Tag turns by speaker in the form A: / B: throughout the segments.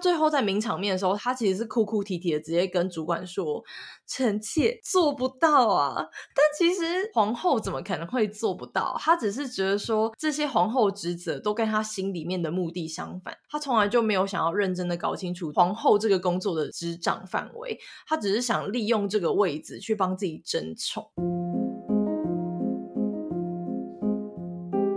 A: 最后在名场面的时候，他其实是哭哭啼啼的，直接跟主管说：“臣妾做不到啊！”但其实皇后怎么可能会做不到？她只是觉得说这些皇后职责都跟她心里面的目的相反，她从来就没有想要认真的搞清楚皇后这个工作的职掌范围，她只是想利用这个位置去帮自己争宠。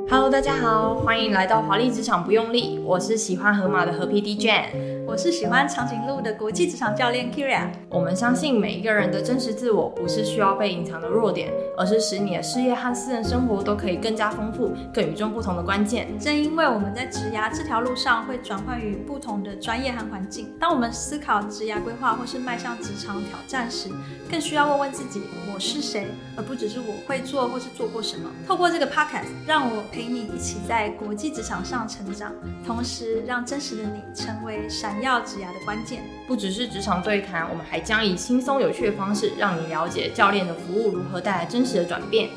A: Hello，大家好，欢迎来到华丽职场不用力，我是喜欢河马的河皮 DJ。
B: 我是喜欢长颈鹿的国际职场教练 Kyria。
A: 我们相信每一个人的真实自我不是需要被隐藏的弱点，而是使你的事业和私人生活都可以更加丰富、更与众不同的关键。
B: 正因为我们在职涯这条路上会转换于不同的专业和环境，当我们思考职涯规划或是迈向职场挑战时，更需要问问自己：我是谁？而不只是我会做或是做过什么。透过这个 podcast，让我陪你一起在国际职场上成长，同时让真实的你成为闪要职涯的关键，
A: 不只是职场对谈，我们还将以轻松有趣的方式，让你了解教练的服务如何带来真实的转变。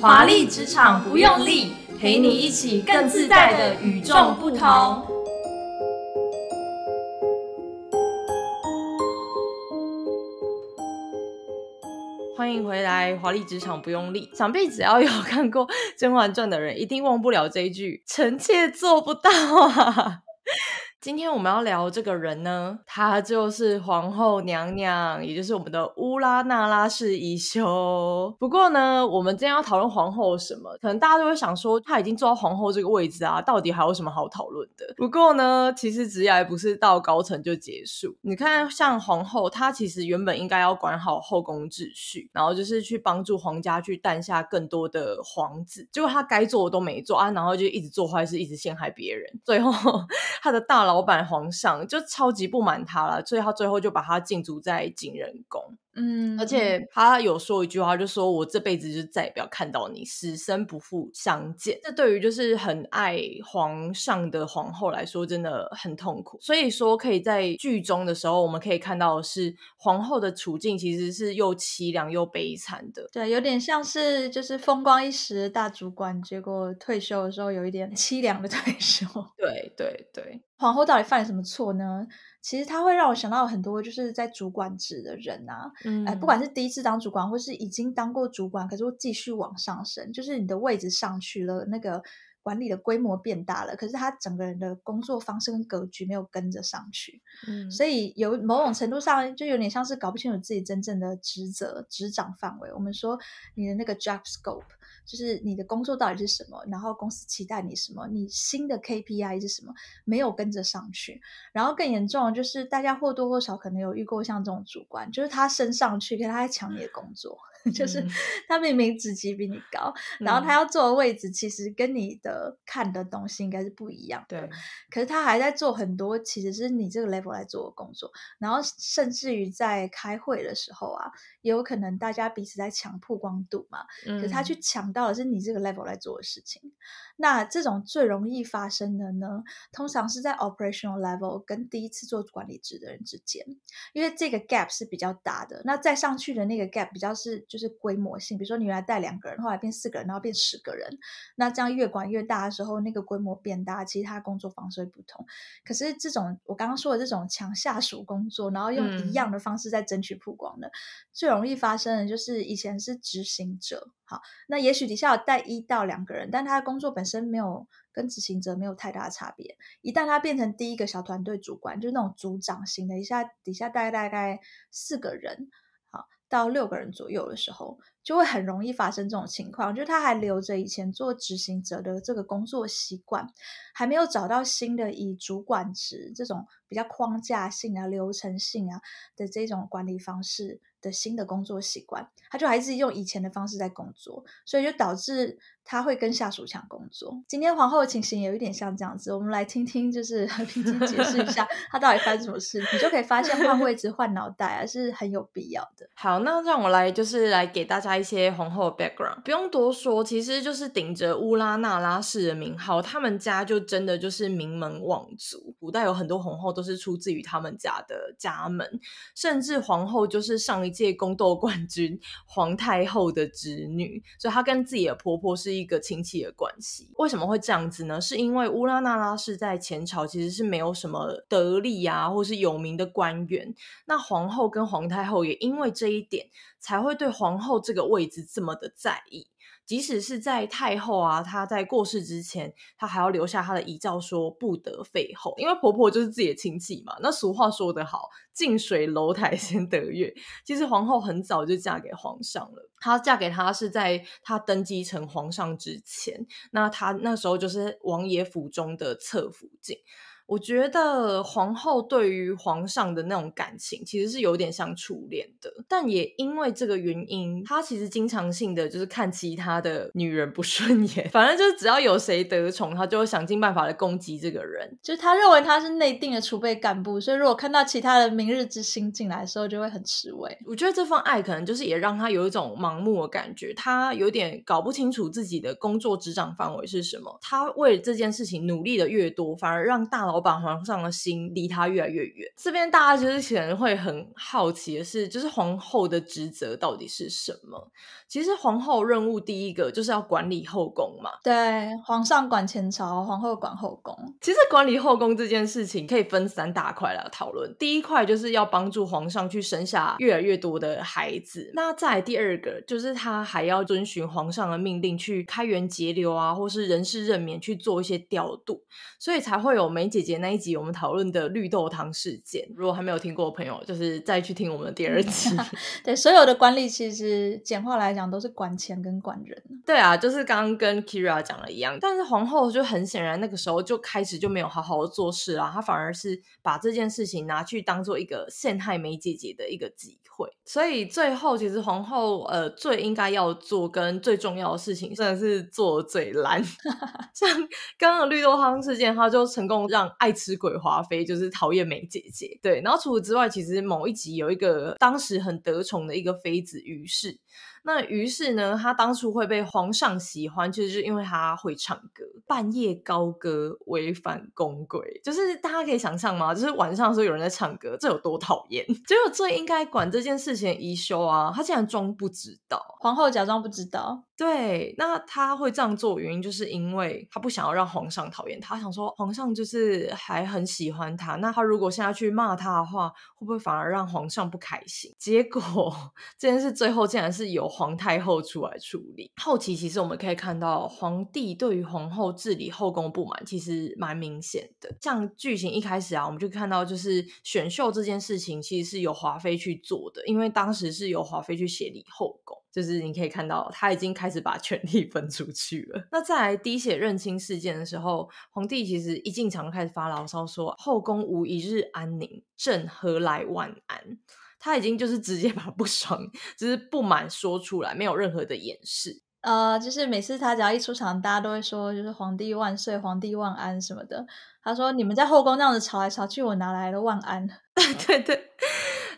B: 华丽职场不用力，陪你一起更自在的与众不同。
A: 欢迎回来，华丽职场不用力。想必只要有看过《甄嬛传》的人，一定忘不了这一句：“臣妾做不到啊。”今天我们要聊这个人呢，她就是皇后娘娘，也就是我们的乌拉那拉氏宜修。不过呢，我们今天要讨论皇后什么？可能大家都会想说，她已经坐到皇后这个位置啊，到底还有什么好讨论的？不过呢，其实职涯不是到高层就结束。你看，像皇后，她其实原本应该要管好后宫秩序，然后就是去帮助皇家去诞下更多的皇子。结果她该做的都没做啊，然后就一直做坏事，一直陷害别人。最后，她的大佬老板皇上就超级不满他了，所以他最后就把他禁足在景仁宫。嗯，而且他有说一句话，就说我这辈子就再也不要看到你，死生不复相见。这对于就是很爱皇上的皇后来说，真的很痛苦。所以说，可以在剧中的时候，我们可以看到的是皇后的处境其实是又凄凉又悲惨的。
B: 对，有点像是就是风光一时的大主管，结果退休的时候有一点凄凉的退休。
A: 对对对，
B: 皇后到底犯了什么错呢？其实他会让我想到很多，就是在主管职的人啊，嗯，哎，不管是第一次当主管，或是已经当过主管，可是会继续往上升，就是你的位置上去了，那个管理的规模变大了，可是他整个人的工作方式跟格局没有跟着上去，嗯，所以有某种程度上就有点像是搞不清楚自己真正的职责、职掌范围。我们说你的那个 job scope。就是你的工作到底是什么，然后公司期待你什么，你新的 KPI 是什么，没有跟着上去。然后更严重的就是，大家或多或少可能有遇过像这种主管，就是他升上去，可是他在抢你的工作。就是 他明明职级比你高，嗯，然后他要坐的位置其实跟你的看的东西应该是不一样的。对，可是他还在做很多其实是你这个 level 来做的工作，然后甚至于在开会的时候啊，也有可能大家彼此在抢曝光度嘛，嗯，可是他去抢到的是你这个 level 来做的事情。那这种最容易发生的呢，通常是在 operational level 跟第一次做管理职的人之间，因为这个 gap 是比较大的。那再上去的那个 gap 比较是就是规模性，比如说你原来带两个人，后来变四个人，然后变十个人，那这样越管越大的时候，那个规模变大，其实他工作方式会不同。可是这种我刚刚说的这种抢下属工作，然后用一样的方式在争取曝光的，嗯、最容易发生的就是以前是执行者。好，那也许底下有带一到两个人，但他的工作本身没有跟执行者没有太大的差别。一旦他变成第一个小团队主管，就是那种组长型的，一下底下带大概四个人，好到六个人左右的时候，就会很容易发生这种情况，就是他还留着以前做执行者的这个工作习惯，还没有找到新的以主管职这种比较框架性啊、流程性啊的这种管理方式的新的工作习惯，他就还是用以前的方式在工作，所以就导致他会跟下属抢工作。今天皇后的情形有一点像这样子，我们来听听，就是 平静解释一下 他到底发生什么事，你就可以发现换位置、换脑袋啊是很有必要的。
A: 好，那让我来就是来给大家一些皇后 background，不用多说，其实就是顶着乌拉那拉氏的名号，他们家就真的就是名门望族。古代有很多皇后都是出自于他们家的家门，甚至皇后就是上一届宫斗冠军皇太后的侄女，所以她跟自己的婆婆是一个亲戚的关系。为什么会这样子呢？是因为乌拉那拉氏在前朝其实是没有什么得力啊，或是有名的官员。那皇后跟皇太后也因为这一点，才会对皇后这个位置这么的在意。即使是在太后啊，她在过世之前，她还要留下她的遗诏，说不得废后，因为婆婆就是自己的亲戚嘛。那俗话说得好，近水楼台先得月。其实皇后很早就嫁给皇上了，她嫁给他是在她登基成皇上之前。那她那时候就是王爷府中的侧福晋。我觉得皇后对于皇上的那种感情其实是有点像初恋的，但也因为这个原因，她其实经常性的就是看其他的女人不顺眼，反正就是只要有谁得宠，她就会想尽办法来攻击这个人。
B: 就是她认为她是内定的储备干部，所以如果看到其他的明日之星进来的时候，就会很吃味。
A: 我觉得这份爱可能就是也让她有一种盲目的感觉，她有点搞不清楚自己的工作执掌范围是什么。她为了这件事情努力的越多，反而让大佬。我把皇上的心离他越来越远。这边大家就是可能会很好奇的是，就是皇后的职责到底是什么？其实皇后任务第一个就是要管理后宫嘛。
B: 对，皇上管前朝，皇后管后宫。
A: 其实管理后宫这件事情可以分三大块来讨论。第一块就是要帮助皇上去生下越来越多的孩子。那再来第二个就是他还要遵循皇上的命令去开源节流啊，或是人事任免去做一些调度，所以才会有梅姐姐那一集我们讨论的绿豆汤事件。如果还没有听过的朋友，就是再去听我们的第二集。
B: 对，所有的管理其实简化来讲都是管钱跟管人。
A: 对啊，就是刚刚跟 Kira 讲的一样。但是皇后就很显然那个时候就开始就没有好好的做事啊，她反而是把这件事情拿去当做一个陷害梅姐姐的一个机会。所以最后其实皇后呃最应该要做跟最重要的事情，真的是做得最烂。像刚刚绿豆汤事件，她就成功。让爱吃鬼华妃就是讨厌美姐姐，对。然后除此之外，其实某一集有一个当时很得宠的一个妃子于氏。那于是呢，他当初会被皇上喜欢，就是因为他会唱歌，半夜高歌违反宫规，就是大家可以想象吗？就是晚上的时候有人在唱歌，这有多讨厌？结果最应该管这件事情的宜修啊，他竟然装不知道，
B: 皇后假装不知道。
A: 对，那他会这样做原因就是因为他不想要让皇上讨厌他，他想说皇上就是还很喜欢他，那他如果现在去骂他的话，会不会反而让皇上不开心？结果这件事最后竟然是由。皇太后出来处理。后期其实我们可以看到，皇帝对于皇后治理后宫不满，其实蛮明显的。像剧情一开始啊，我们就看到就是选秀这件事情，其实是由华妃去做的，因为当时是由华妃去协理后宫，就是你可以看到他已经开始把权力分出去了。那再来滴血认亲事件的时候，皇帝其实一进场开始发牢骚，说后宫无一日安宁，朕何来万安？他已经就是直接把不爽，就是不满说出来，没有任何的掩饰。
B: 呃，就是每次他只要一出场，大家都会说就是皇帝万岁、皇帝万安什么的。他说：“你们在后宫这样子吵来吵去，我哪来的万安？”
A: 对对对。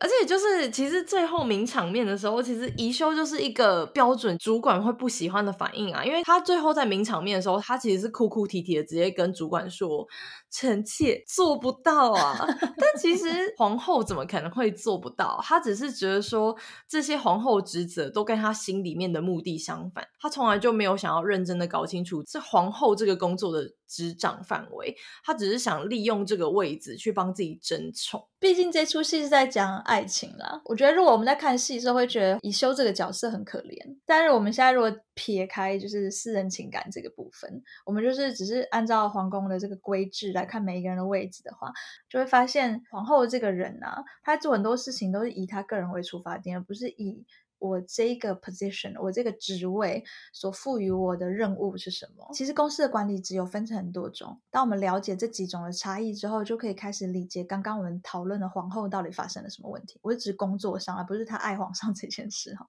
A: 而且就是，其实最后名场面的时候，其实宜修就是一个标准主管会不喜欢的反应啊，因为他最后在名场面的时候，他其实是哭哭啼啼的，直接跟主管说：“臣妾做不到啊。”但其实皇后怎么可能会做不到？她只是觉得说这些皇后职责都跟她心里面的目的相反，她从来就没有想要认真的搞清楚这皇后这个工作的执掌范围，他只是想利用这个位置去帮自己争宠。
B: 毕竟这出戏是在讲爱情啦。我觉得如果我们在看戏的时候会觉得宜修这个角色很可怜，但是我们现在如果撇开就是私人情感这个部分，我们就是只是按照皇宫的这个规制来看每一个人的位置的话，就会发现皇后这个人啊，他做很多事情都是以他个人为出发点，而不是以我这个 position，我这个职位所赋予我的任务是什么？其实公司的管理职有分成很多种。当我们了解这几种的差异之后，就可以开始理解刚刚我们讨论的皇后到底发生了什么问题。我是指工作上，而不是她爱皇上 这件事哈。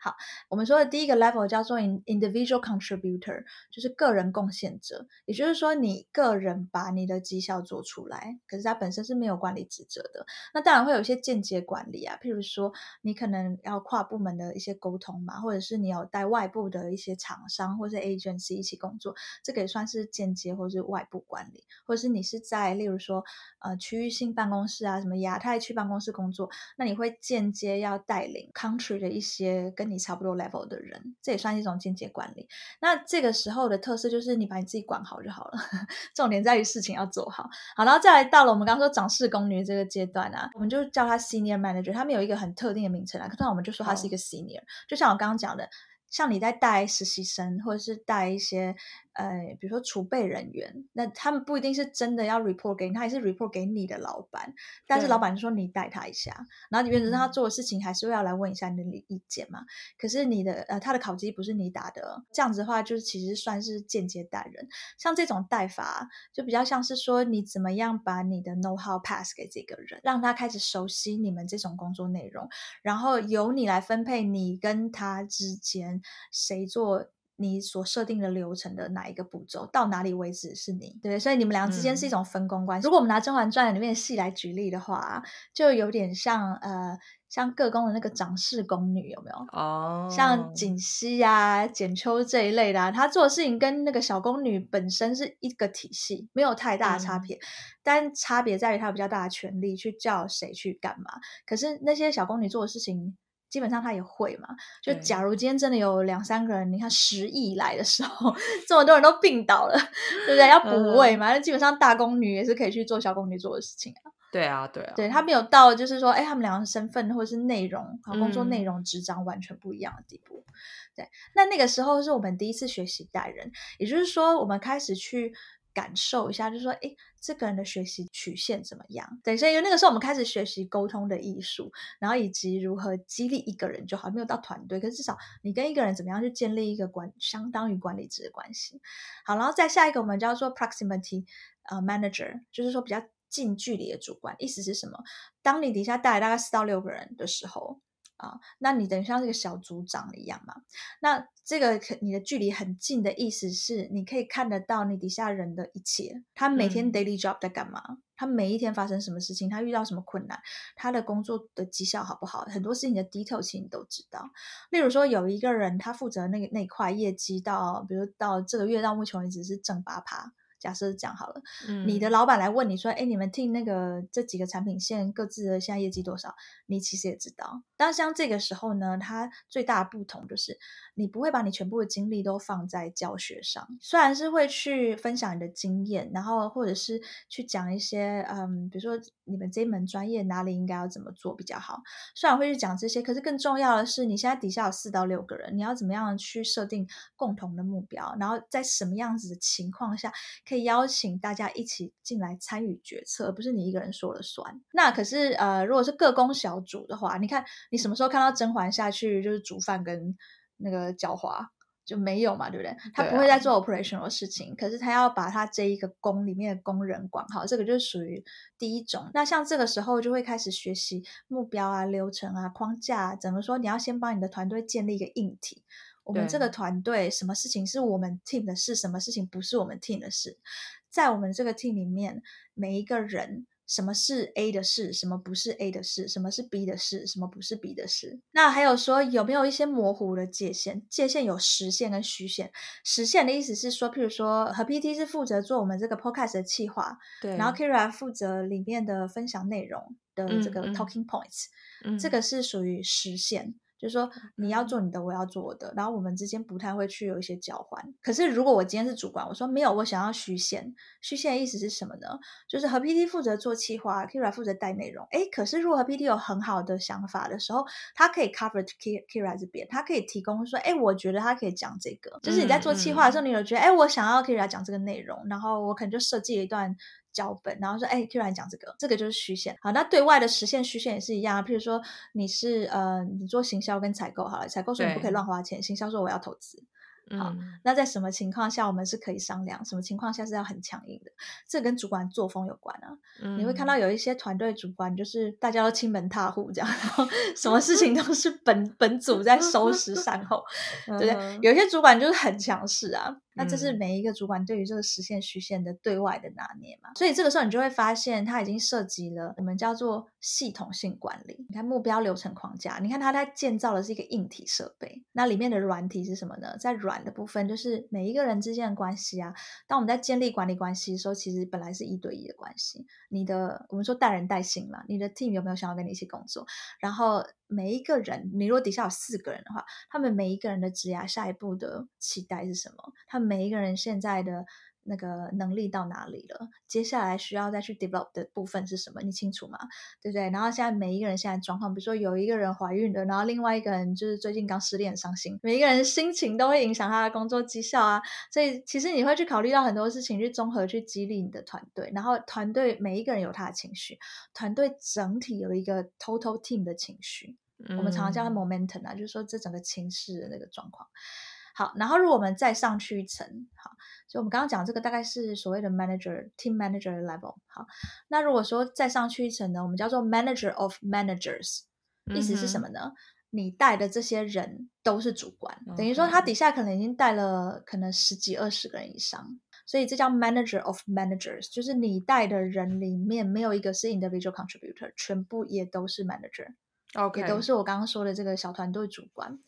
B: 好，我们说的第一个 level 叫做 individual contributor，就是个人贡献者，也就是说你个人把你的绩效做出来，可是他本身是没有管理职责的。那当然会有一些间接管理啊，譬如说你可能要跨部门的一些沟通嘛，或者是你有带外部的一些厂商或者是 agency 一起工作，这个也算是间接或是外部管理，或者是你是在例如说呃区域性办公室啊，什么亚太区办公室工作，那你会间接要带领 country 的一些跟你差不多 level 的人，这也算是一种间接管理。那这个时候的特色就是你把你自己管好就好了，重点在于事情要做好。好，然后再来到了我们刚刚说掌事宫女这个阶段啊，我们就叫她 senior manager，他们有一个很特定的名称啊，可能我们就说她是一个 senior，就像我刚刚讲的，像你在带实习生，或者是带一些。呃，比如说储备人员，那他们不一定是真的要 report 给你，他也是 report 给你的老板。但是老板就说你带他一下，然后你原则上他做的事情还是会要来问一下你的意见嘛。可是你的呃，他的考绩不是你打的，这样子的话，就是其实算是间接带人。像这种带法，就比较像是说你怎么样把你的 know how pass 给这个人，让他开始熟悉你们这种工作内容，然后由你来分配你跟他之间谁做。你所设定的流程的哪一个步骤到哪里为止是你对，所以你们俩之间是一种分工关系。嗯、如果我们拿《甄嬛传》里面的戏来举例的话，就有点像呃，像各宫的那个掌事宫女有没有？哦，像槿汐啊、简秋这一类的、啊，她做的事情跟那个小宫女本身是一个体系，没有太大的差别，嗯、但差别在于她有比较大的权利去叫谁去干嘛。可是那些小宫女做的事情。基本上他也会嘛，就假如今天真的有两三个人，你看十亿来的时候，这么多人都病倒了，对不对？要补位嘛，那、嗯、基本上大宫女也是可以去做小宫女做的事情啊。
A: 对啊，对啊，
B: 对他没有到就是说，哎，他们两个身份或者是内容啊，工作内容职掌完全不一样的地步。嗯、对，那那个时候是我们第一次学习带人，也就是说，我们开始去。感受一下，就是说，诶，这个人的学习曲线怎么样？对，所以那个时候我们开始学习沟通的艺术，然后以及如何激励一个人就好，没有到团队，可是至少你跟一个人怎么样去建立一个管相当于管理职的关系。好，然后再下一个我们叫做 proximity 呃 manager，就是说比较近距离的主管。意思是什么？当你底下带来大概四到六个人的时候。啊，那你等于像这个小组长一样嘛？那这个你的距离很近的意思是，你可以看得到你底下人的一切，他每天 daily job 在干嘛？嗯、他每一天发生什么事情？他遇到什么困难？他的工作的绩效好不好？很多事情的 detail 其实你都知道。例如说，有一个人他负责那个那块业绩到，比如到这个月到目前为止是正八趴。假设是这样好了，嗯，你的老板来问你说：“哎，你们 team 那个这几个产品线各自的现在业绩多少？”你其实也知道。但像这个时候呢，它最大的不同就是你不会把你全部的精力都放在教学上，虽然是会去分享你的经验，然后或者是去讲一些嗯，比如说你们这一门专业哪里应该要怎么做比较好。虽然会去讲这些，可是更重要的是，你现在底下有四到六个人，你要怎么样去设定共同的目标，然后在什么样子的情况下可以邀请大家一起进来参与决策，而不是你一个人说了算。那可是呃，如果是各工小组的话，你看你什么时候看到甄嬛下去就是煮饭跟那个狡猾就没有嘛，对不对？他不会再做 operational 的事情，啊、可是他要把他这一个宫里面的工人管好，这个就是属于第一种。那像这个时候就会开始学习目标啊、流程啊、框架啊，怎么说？你要先帮你的团队建立一个硬体。我们这个团队，什么事情是我们 team 的事，什么事情不是我们 team 的事，在我们这个 team 里面，每一个人，什么是 A 的事，什么不是 A 的事，什么是 B 的事，什么不是 B 的事。那还有说有没有一些模糊的界限？界限有实线跟虚线。实线的意思是说，譬如说，和 PT 是负责做我们这个 podcast 的企划，对，然后 Kyria 负责里面的分享内容的这个 talking points，嗯嗯，这个是属于实线。就是说你要做你的，我要做我的，然后我们之间不太会去有一些交换。可是如果我今天是主管，我说没有，我想要虚线。虚线的意思是什么呢？就是和 PT 负责做企划，Kyria 负责带内容。哎，可是如果和 PT 有很好的想法的时候，他可以 cover Kyria 这边，他可以提供说，哎，我觉得他可以讲这个。就是你在做企划的时候，你有觉得，哎，我想要 Kyria 讲这个内容，然后我可能就设计了一段。脚本，然后说，哎，突然讲这个，这个就是虚线。好，那对外的实现虚线也是一样，啊譬如说你是呃，你做行销跟采购好了，采购说你不可以乱花钱，行销说我要投资。好，嗯、那在什么情况下我们是可以商量？什么情况下是要很强硬的？这跟主管作风有关啊。嗯、你会看到有一些团队主管就是大家都亲门踏户这样，然后什么事情都是本本组在收拾善后，对不对？有一些主管就是很强势啊。那这是每一个主管对于这个实现虚线的对外的拿捏嘛？所以这个时候你就会发现，它已经涉及了我们叫做系统性管理。你看目标流程框架，你看它在建造的是一个硬体设备，那里面的软体是什么呢？在软的部分，就是每一个人之间的关系啊。当我们在建立管理关系的时候，其实本来是一对一的关系。你的我们说带人带心嘛，你的 team 有没有想要跟你一起工作？然后。每一个人，你如果底下有四个人的话，他们每一个人的职涯下一步的期待是什么？他们每一个人现在的那个能力到哪里了？接下来需要再去 develop 的部分是什么？你清楚吗？对不对？然后现在每一个人现在状况，比如说有一个人怀孕了，然后另外一个人就是最近刚失恋，伤心，每一个人心情都会影响他的工作绩效啊。所以其实你会去考虑到很多事情，去综合去激励你的团队。然后团队每一个人有他的情绪，团队整体有一个 total team 的情绪。我们常常叫它 momentum 啊，嗯、就是说这整个情势的那个状况。好，然后如果我们再上去一层，好，所以我们刚刚讲这个大概是所谓的 manager team manager level。好，那如果说再上去一层呢，我们叫做 manager of managers，意思是什么呢？嗯、你带的这些人都是主管，嗯、等于说他底下可能已经带了可能十几二十个人以上，所以这叫 manager of managers，就是你带的人里面没有一个是 individual contributor，全部也都是 manager。
A: OK，
B: 也都是我刚刚说的这个小团队主管。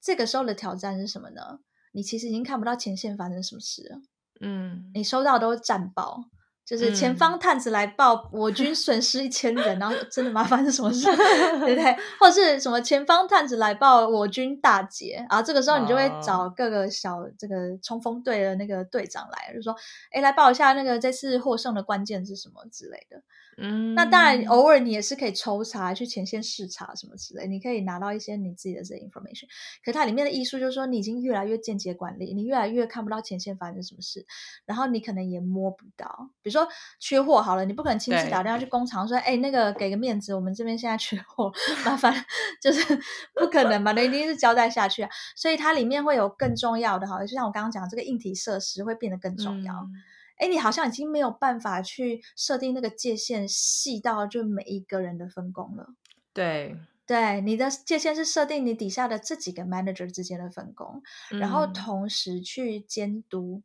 B: 这个时候的挑战是什么呢？你其实已经看不到前线发生什么事了。嗯，你收到都是战报，就是前方探子来报，我军损失一千人，然后真的麻烦是什么事，对不对？或者是什么前方探子来报，我军大捷，然后这个时候你就会找各个小这个冲锋队的那个队长来，就说，哎，来报一下那个这次获胜的关键是什么之类的。嗯，那当然，偶尔你也是可以抽查去前线视察什么之类，你可以拿到一些你自己的这些 information。可它里面的艺术就是说，你已经越来越间接管理，你越来越看不到前线发生什么事，然后你可能也摸不到。比如说缺货好了，你不可能亲自打电话去工厂说，哎，那个给个面子，我们这边现在缺货，麻烦，就是不可能嘛，那一定是交代下去啊。所以它里面会有更重要的，哈，就像我刚刚讲，这个硬体设施会变得更重要。嗯哎，你好像已经没有办法去设定那个界限细到就每一个人的分工了。
A: 对，
B: 对，你的界限是设定你底下的这几个 manager 之间的分工，嗯、然后同时去监督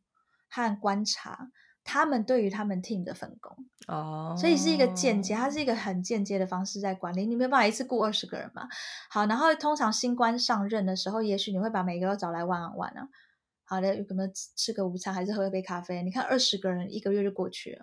B: 和观察他们对于他们 team 的分工。哦，所以是一个间接，它是一个很间接的方式在管理。你没有办法一次雇二十个人嘛？好，然后通常新官上任的时候，也许你会把每个都找来 one on one 啊。好的，有可能吃个午餐，还是喝一杯咖啡？你看二十个人一个月就过去了，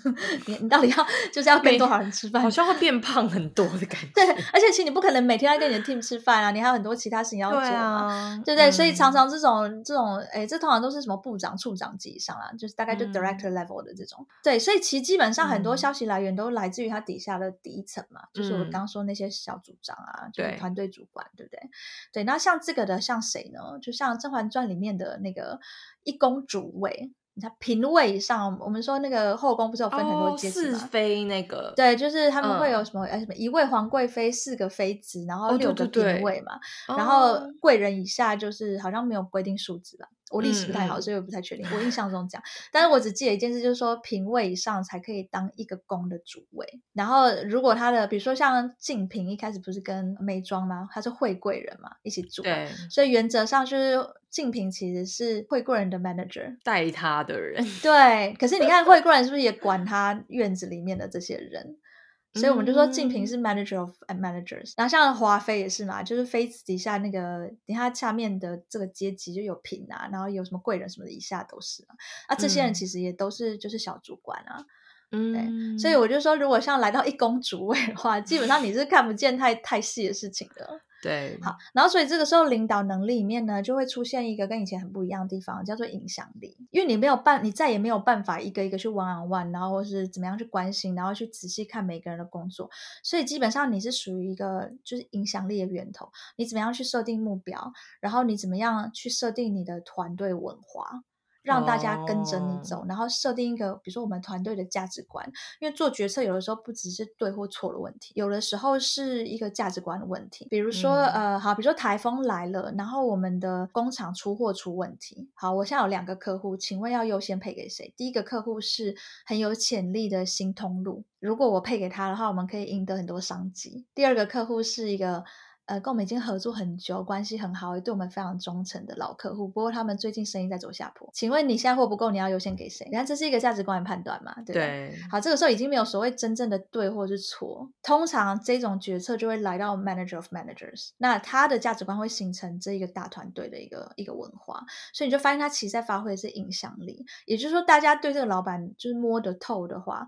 B: 你你到底要就是要跟多少人吃饭？
A: 好像会变胖很多的感觉。
B: 对，而且其实你不可能每天要跟你的 team 吃饭啊，你还有很多其他事情要做嘛，对，啊、对不对？嗯、所以常常这种这种，哎，这通常都是什么部长、处长级以上啊，就是大概就 director level 的这种。嗯、对，所以其实基本上很多消息来源都来自于他底下的第一层嘛，嗯、就是我刚刚说那些小组长啊，就是团队主管，对，对不对？对，那像这个的像谁呢？就像《甄嬛传》里面的。那个一宫主位，你看嫔位以上，我们说那个后宫不是有分很多阶级吗？
A: 四妃那个，
B: 对，就是他们会有什么？哎，什么一位皇贵妃，四个妃子，然后六个嫔位嘛。然后贵人以下就是好像没有规定数字吧。我历史不太好，所以我不太确定。我印象中 讲，但是我只记得一件事，就是说嫔位以上才可以当一个宫的主位。然后如果他的，比如说像静嫔一开始不是跟眉庄吗？他是惠贵人嘛，一起住。对。所以原则上就是静嫔其实是惠贵人的 manager，
A: 带他的人。
B: 对。可是你看惠贵人是不是也管他院子里面的这些人？所以我们就说静平是 manager of managers，、嗯、然后像华妃也是嘛，就是妃子底下那个你看下面的这个阶级就有嫔啊，然后有什么贵人什么的，以下都是啊。啊，这些人其实也都是就是小主管啊。嗯，对。所以我就说，如果像来到一宫主位的话，基本上你是看不见太太细的事情的。
A: 对，
B: 好，然后所以这个时候领导能力里面呢，就会出现一个跟以前很不一样的地方，叫做影响力。因为你没有办，你再也没有办法一个一个去 one on one，然后或是怎么样去关心，然后去仔细看每个人的工作。所以基本上你是属于一个就是影响力的源头。你怎么样去设定目标，然后你怎么样去设定你的团队文化，让大家跟着你走，oh. 然后设定一个，比如说我们团队的价值观。因为做决策有的时候不只是对或错的问题，有的时候是一个价值观的问题。比如说，嗯、呃，好，比如说台风来了，然后我们的工厂出货出问题。好，我现在有两个客户，请问要优先配给谁？第一个客户是很有潜力的新通路，如果我配给他的话，我们可以赢得很多商机。第二个客户是一个。呃，跟我们已经合作很久，关系很好，也对我们非常忠诚的老客户。不过他们最近生意在走下坡。请问你现在货不够，你要优先给谁？你看这是一个价值观的判断嘛？对？对。好，这个时候已经没有所谓真正的对或是错。通常这种决策就会来到 manager of managers，那他的价值观会形成这一个大团队的一个一个文化，所以你就发现他其实在发挥的是影响力。也就是说，大家对这个老板就是摸得透的话。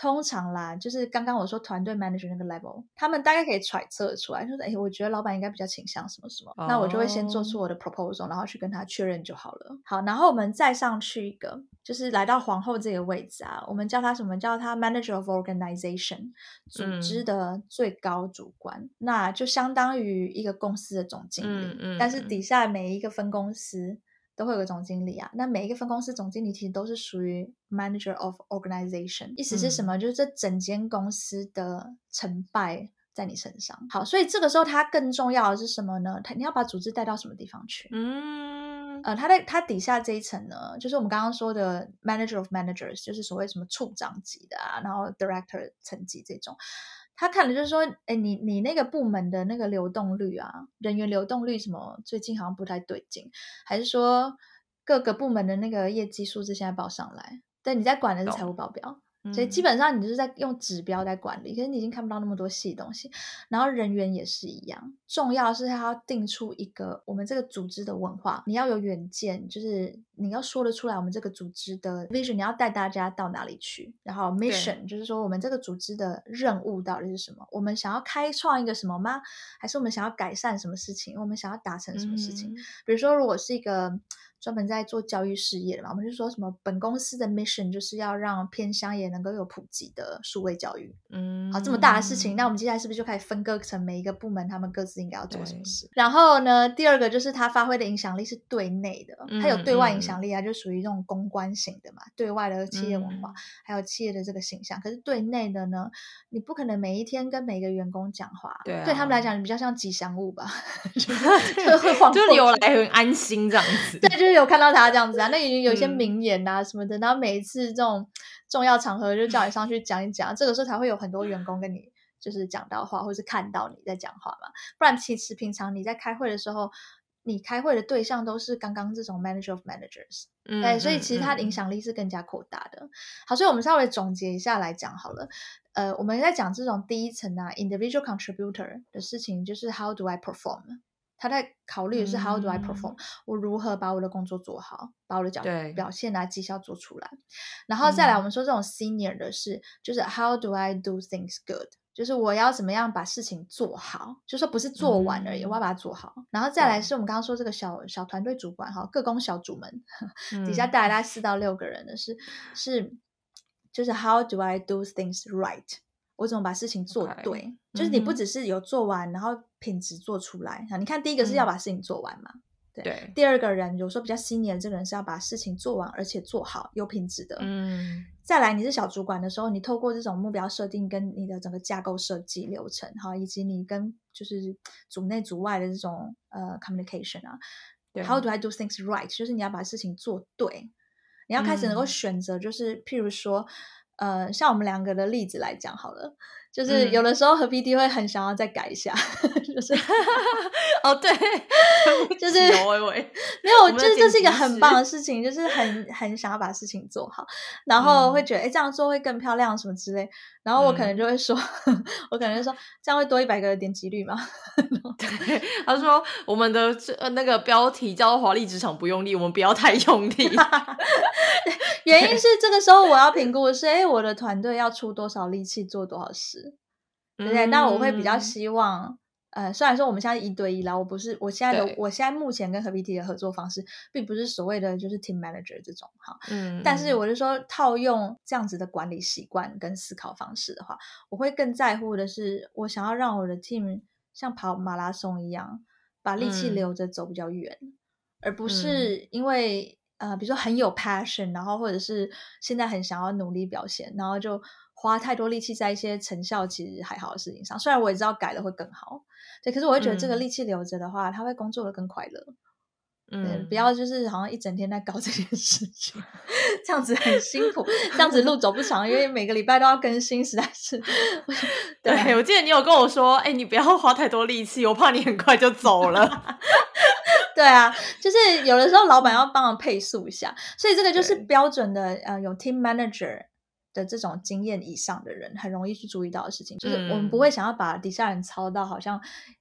B: 通常啦，就是刚刚我说团队 manager 那个 level，他们大概可以揣测出来，就是哎，我觉得老板应该比较倾向什么什么，oh. 那我就会先做出我的 proposal，然后去跟他确认就好了。好，然后我们再上去一个，就是来到皇后这个位置啊，我们叫他什么？叫他 manager of organization，组织的最高主管，嗯、那就相当于一个公司的总经理，嗯嗯、但是底下每一个分公司。都会有个总经理啊，那每一个分公司总经理其实都是属于 manager of organization，意思是什么？嗯、就是这整间公司的成败在你身上。好，所以这个时候它更重要的是什么呢？它你要把组织带到什么地方去？嗯，呃，它在它底下这一层呢，就是我们刚刚说的 manager of managers，就是所谓什么处长级的啊，然后 director 层级这种。他看的就是说，哎，你你那个部门的那个流动率啊，人员流动率什么，最近好像不太对劲，还是说各个部门的那个业绩数字现在报上来？对你在管的是财务报表。所以基本上你就是在用指标在管理，可是你已经看不到那么多细东西。然后人员也是一样，重要的是他要定出一个我们这个组织的文化，你要有远见，就是你要说得出来我们这个组织的 vision，你要带大家到哪里去。然后 mission 就是说我们这个组织的任务到底是什么？我们想要开创一个什么吗？还是我们想要改善什么事情？我们想要达成什么事情？嗯、比如说，如果是一个。专门在做教育事业的嘛，我们就说什么本公司的 mission 就是要让偏乡也能够有普及的数位教育。嗯，好，这么大的事情，那我们接下来是不是就开始分割成每一个部门，他们各自应该要做什么事？然后呢，第二个就是他发挥的影响力是对内的，他有对外影响力啊，就属于这种公关型的嘛，对外的企业文化，还有企业的这个形象。可是对内的呢，你不可能每一天跟每一个员工讲话，对，对他们来讲，你比较像吉祥物吧，就会晃，就有来很安心这样子，对，就是。有看到他这样子啊，那已经有一些名言啊什么的，嗯、然后每一次这种重要场合就叫你上去讲一讲，这个时候才会有很多员工跟你就是讲到话，或是看到你在讲话嘛。不然其实平常你在开会的时候，你开会的对象都是刚刚这种 manager of managers，嗯，对，所以其实他的影响力是更加扩大的。嗯、好，所以我们稍微总结一下来讲好了。呃，我们在讲这种第一层啊，individual contributor 的事情，就是 how do I perform？他在考虑的是 How do I perform？、嗯、我如何把我的工作做好，把我的角表现啊绩效做出来。然后再来，我们说这种 Senior 的是，嗯、就是 How do I do things good？就是我要怎么样把事情做好，就说不是做完而已，嗯、我要把它做好。然后再来是我们刚刚说这个小小团队主管哈，各工小组们、嗯、底下带来大概四到六个人的是是，就是 How do I do things right？我怎么把事情做对？Okay. 就是你不只是有做完，嗯、然后品质做出来啊。你看，第一个是要把事情做完嘛，嗯、对。对第二个人，有时候比较 senior 的这个人是要把事情做完，而且做好，有品质的。嗯。再来，你是小主管的时候，你透过这种目标设定，跟你的整个架构设计流程，哈，以及你跟就是组内组外的这种呃 communication 啊，How do I do things right？就是你要把事情做对，你要开始能够选择，就是、嗯、譬如说。呃，像我们两个的例子来讲好了。就是有的时候和 PD 会很想要再改一下，就是 哦对，就是没有，就是这是一个很棒的事情，就是很很想要把事情做好，然后会觉得哎这样做会更漂亮什么之类，然后我可能就会说，我可能就说这样会多一百个点击率吗？
A: 对，他说我们的这那个标题叫做华丽职场不用力，我们不要太用力。
B: 原因是这个时候我要评估的是，哎，我的团队要出多少力气做多少事。对不对？那我会比较希望，嗯、呃，虽然说我们现在一对一啦，我不是，我现在的，我现在目前跟和 PT 的合作方式，并不是所谓的就是 team manager 这种哈，嗯，但是我就说套用这样子的管理习惯跟思考方式的话，我会更在乎的是，我想要让我的 team 像跑马拉松一样，把力气留着走比较远，嗯、而不是因为呃，比如说很有 passion，然后或者是现在很想要努力表现，然后就花太多力气在一些成效其实还好的事情上。虽然我也知道改了会更好，对，可是我会觉得这个力气留着的话，嗯、他会工作的更快乐。嗯，不要就是好像一整天在搞这件事情，这样子很辛苦，这样子路走不长，因为每个礼拜都要更新，实在是。
A: 对，对，我记得你有跟我说，哎，你不要花太多力气，我怕你很快就走了。
B: 对啊，就是有的时候老板要帮忙配速一下，所以这个就是标准的呃，有 team manager 的这种经验以上的人很容易去注意到的事情，就是我们不会想要把底下人操到好像。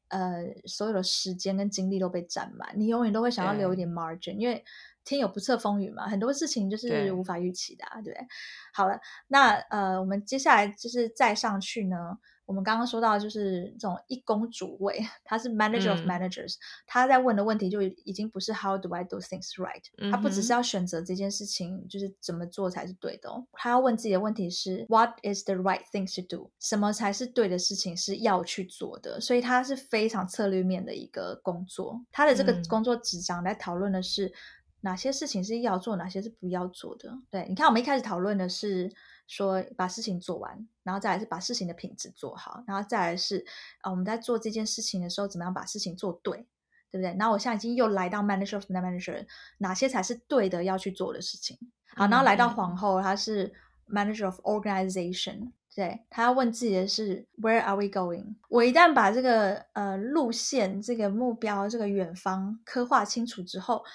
B: 呃，所有的时间跟精力都被占满，你永远都会想要留一点 margin，因为天有不测风云嘛，很多事情就是无法预期的，啊，对，对。好了，那呃，我们接下来就是再上去呢。我们刚刚说到，就是这种一公主位，他是 manager of managers，、嗯、他在问的问题就已经不是 how do I do things right，、嗯、他不只是要选择这件事情就是怎么做才是对的哦，他要问自己的问题是 what is the right thing to do，什么才是对的事情是要去做的，所以他是非常策略面的一个工作，他的这个工作纸张来讨论的是哪些事情是要做，哪些是不要做的。对，你看，我们一开始讨论的是。说把事情做完，然后再来是把事情的品质做好，然后再来是啊，我们在做这件事情的时候，怎么样把事情做对，对不对？然后我现在已经又来到 manager of manager，哪些才是对的要去做的事情？好，然后来到皇后，她是 manager of organization，对，她要问自己的是 where are we going？我一旦把这个呃路线、这个目标、这个远方刻画清楚之后，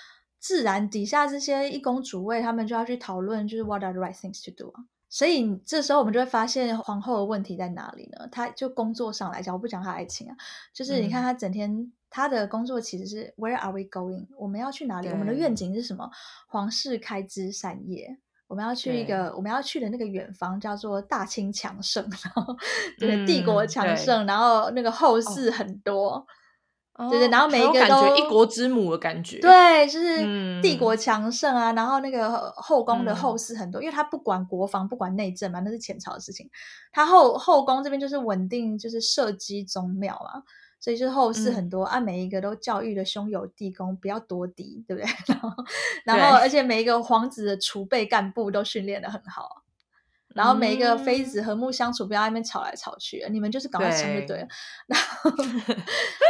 B: 自然底下这些一公主位他们就要去讨论，就是 what are the right things to do 啊。所以这时候我们就会发现皇后的问题在哪里呢？她就工作上来讲，我不讲她爱情啊，就是你看她整天她的工作其实是 Where are we going？我们要去哪里？我们的愿景是什么？皇室开枝散叶，我们要去一个我们要去的那个远方叫做大清强盛，然后 对帝国强盛，然后那个后世很多。哦对对，然后每一个都
A: 感觉一国之母的感觉，
B: 对，就是帝国强盛啊，嗯、然后那个后宫的后嗣很多，嗯、因为他不管国防，不管内政嘛，那是前朝的事情。他后后宫这边就是稳定，就是社稷宗庙嘛，所以就是后嗣很多，嗯啊、每一个都教育的兄友弟恭，不要夺嫡，对不对？然后，然后而且每一个皇子的储备干部都训练的很好。然后每一个妃子和睦相处，不要在那边吵来吵去，嗯、你们就是赶快生就对了。对然后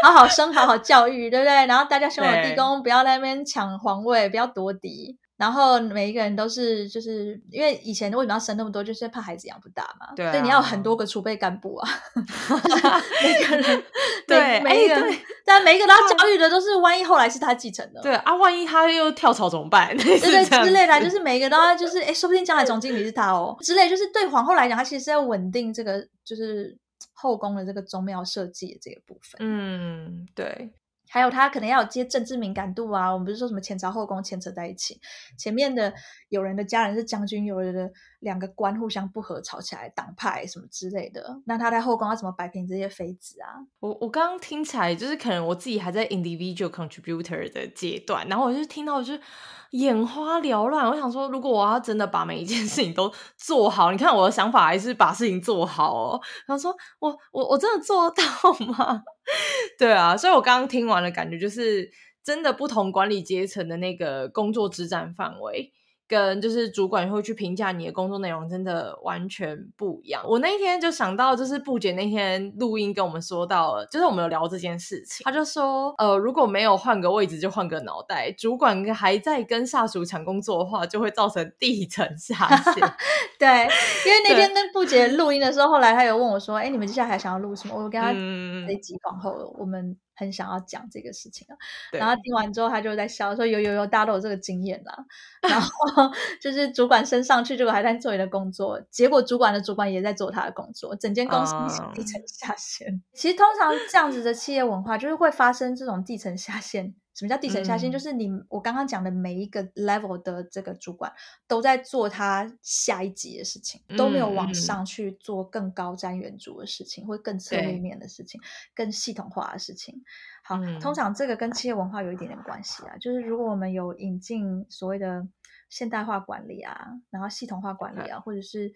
B: 好好生，好好教育，对不对？然后大家 兄友弟恭，不要在那边抢皇位，不要夺嫡。然后每一个人都是，就是因为以前为什么要生那么多，就是怕孩子养不大嘛。对、啊，所以你要有很多个储备干部啊。每个人 对每一个，但每一个都要教育的都是，万一后来是他继承的。
A: 对啊，万一他又跳槽怎么办？对
B: 对之类的，就是每一个都要，就是哎，说不定将来总经理是他哦之类。就是对皇后来讲，他其实是要稳定这个，就是后宫的这个宗庙设计的这个部分。
A: 嗯，对。
B: 还有他可能要有接政治敏感度啊，我们不是说什么前朝后宫牵扯在一起，前面的有人的家人是将军，有人的两个官互相不和，吵起来党派什么之类的，那他在后宫要怎么摆平这些妃子啊？
A: 我我刚刚听起来就是可能我自己还在 individual contributor 的阶段，然后我就听到我就。眼花缭乱，我想说，如果我要真的把每一件事情都做好，你看我的想法还是把事情做好哦。然后说，我我我真的做到吗？对啊，所以我刚刚听完的感觉就是，真的不同管理阶层的那个工作之战范围。跟就是主管会去评价你的工作内容，真的完全不一样。我那一天就想到，就是布姐那天录音跟我们说到了，就是我们有聊这件事情。他就说，呃，如果没有换个位置就换个脑袋，主管还在跟下属抢工作的话，就会造成地层下陷。
B: 对，因为那天跟布姐录音的时候，后来他有问我说，哎，你们接下来还想要录什么？我跟他这一集往后我们。很想要讲这个事情啊，然后听完之后，他就在笑说：“有有有，大家都有这个经验啦。”然后 就是主管升上去，结果还在做你的工作，结果主管的主管也在做他的工作，整间公司一层下线。Um, 其实通常这样子的企业文化，就是会发生这种地层下陷。什么叫地层下心？嗯、就是你我刚刚讲的每一个 level 的这个主管都在做他下一级的事情，嗯、都没有往上去做更高瞻远瞩的事情，或更策略面的事情，更系统化的事情。好，嗯、通常这个跟企业文化有一点点关系啊。就是如果我们有引进所谓的现代化管理啊，然后系统化管理啊，嗯、或者是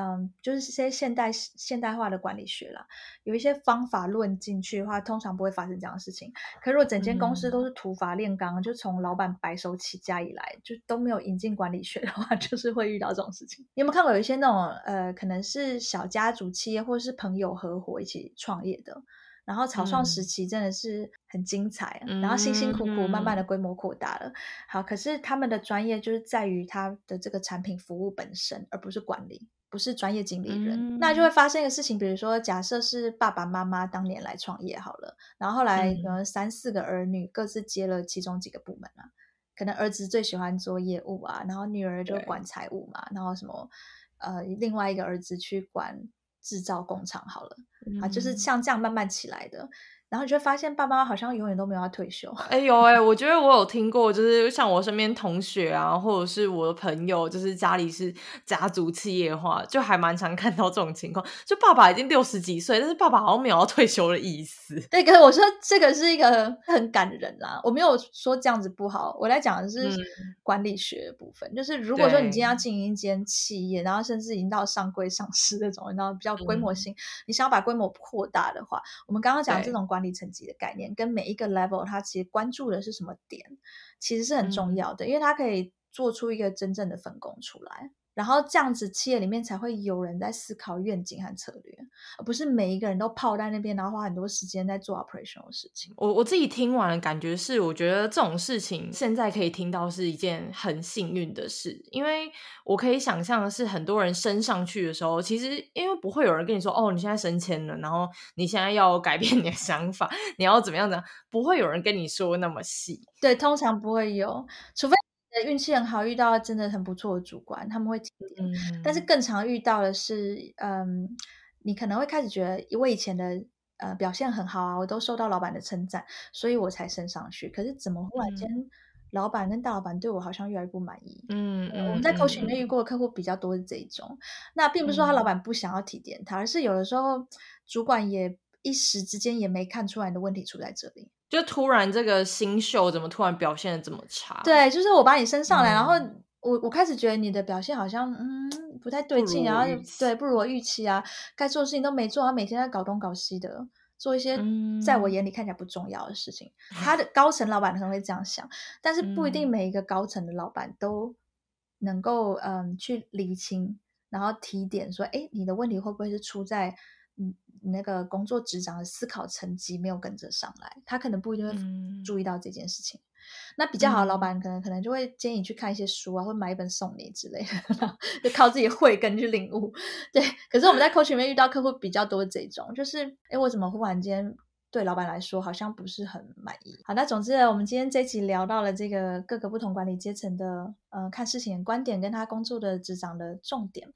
B: 嗯，就是一些现代现代化的管理学啦，有一些方法论进去的话，通常不会发生这样的事情。可如果整间公司都是土法炼钢，嗯、就从老板白手起家以来，就都没有引进管理学的话，就是会遇到这种事情。你有没有看过有一些那种呃，可能是小家族企业或者是朋友合伙一起创业的？然后草创时期真的是很精彩，嗯、然后辛辛苦苦慢慢的规模扩大了。嗯、好，可是他们的专业就是在于他的这个产品服务本身，而不是管理，不是专业经理人。嗯、那就会发生一个事情，比如说假设是爸爸妈妈当年来创业好了，然后后来可能三四个儿女各自接了其中几个部门啊，可能儿子最喜欢做业务啊，然后女儿就管财务嘛，然后什么呃另外一个儿子去管制造工厂好了。啊，就是像这样慢慢起来的。然后你就会发现，爸妈好像永远都没有要退休。
A: 哎呦哎，我觉得我有听过，就是像我身边同学啊，或者是我的朋友，就是家里是家族企业化，就还蛮常看到这种情况。就爸爸已经六十几岁，但是爸爸好像没有要退休的意思。
B: 对，可是我说这个是一个很感人啦。我没有说这样子不好，我来讲的是管理学的部分。嗯、就是如果说你今天要经营一间企业，然后甚至已经到上柜上市那种，然后比较规模性，嗯、你想要把规模扩大的话，我们刚刚讲的这种管。管理层级的概念跟每一个 level，它其实关注的是什么点，其实是很重要的，嗯、因为它可以做出一个真正的分工出来。然后这样子，企业里面才会有人在思考愿景和策略，而不是每一个人都泡在那边，然后花很多时间在做 operational 的事情。
A: 我我自己听完的感觉是，我觉得这种事情现在可以听到是一件很幸运的事，因为我可以想象的是，很多人升上去的时候，其实因为不会有人跟你说，哦，你现在升迁了，然后你现在要改变你的想法，你要怎么样的，不会有人跟你说那么细。
B: 对，通常不会有，除非。运气很好，遇到真的很不错的主管，他们会提点。嗯、但是更常遇到的是，嗯，你可能会开始觉得，我以前的呃表现很好啊，我都受到老板的称赞，所以我才升上去。可是怎么忽然间，老板跟大老板对我好像越来越不满意？嗯，嗯，我们在 coaching 里面遇过的客户比较多是这一种。那并不是说他老板不想要提点他，而是有的时候主管也一时之间也没看出来你的问题出在这里。
A: 就突然这个新秀怎么突然表现的这么差？
B: 对，就是我把你升上来，嗯、然后我我开始觉得你的表现好像嗯不太对劲，然后对不如我预期啊，该做的事情都没做，他每天在搞东搞西的，做一些在我眼里看起来不重要的事情。嗯、他的高层老板可能会这样想，但是不一定每一个高层的老板都能够嗯去理清，然后提点说，哎，你的问题会不会是出在？嗯，那个工作职掌的思考层级没有跟着上来，他可能不一定会注意到这件事情。嗯、那比较好的老板可能可能就会建议你去看一些书啊，或买一本送你之类的，就靠自己慧根去领悟。对，可是我们在 coaching 里面遇到客户比较多这种，就是哎，我怎么忽然间对老板来说好像不是很满意？好，那总之呢，我们今天这一集聊到了这个各个不同管理阶层的呃看事情的观点，跟他工作的职掌的重点，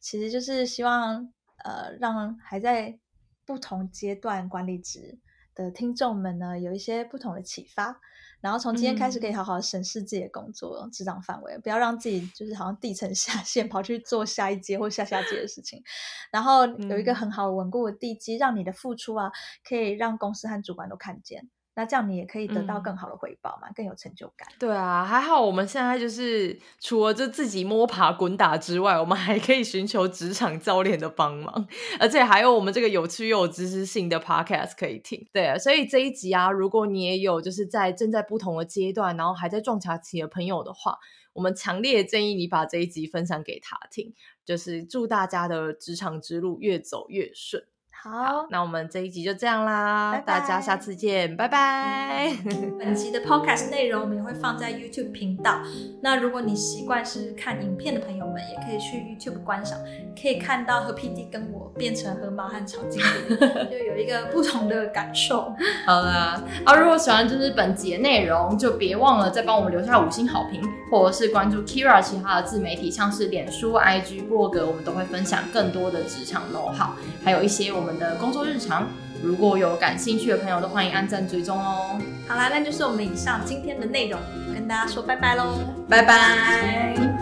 B: 其实就是希望。呃，让还在不同阶段管理职的听众们呢，有一些不同的启发。然后从今天开始，可以好好审视自己的工作职掌范围，嗯、不要让自己就是好像地层下线，跑去做下一阶或下下阶的事情。然后有一个很好稳固的地基，让你的付出啊，可以让公司和主管都看见。那这样你也可以得到更好的回报嘛，嗯、更有成就感。
A: 对啊，还好我们现在就是除了就自己摸爬滚打之外，我们还可以寻求职场教练的帮忙，而且还有我们这个有趣又有知识性的 podcast 可以听。对啊，所以这一集啊，如果你也有就是在正在不同的阶段，然后还在撞墙期的朋友的话，我们强烈建议你把这一集分享给他听，就是祝大家的职场之路越走越顺。
B: 好，
A: 那我们这一集就这样啦，拜拜，大家下次见，拜拜。
B: 本集的 podcast 内容我们也会放在 YouTube 频道，那如果你习惯是看影片的朋友们，也可以去 YouTube 观赏，可以看到和 PD 跟我变成河马和曹经理，就有一个不同的感受。
A: 好啦，啊，如果喜欢就是本集的内容，就别忘了再帮我们留下五星好评，或者是关注 Keira 其他的自媒体，像是脸书、IG、部落格，我们都会分享更多的职场 know-how，还有一些我们。的工作日常，如果有感兴趣的朋友，都欢迎按赞追踪哦。
B: 好啦，那就是我们以上今天的内容，跟大家说拜拜喽，
A: 拜拜。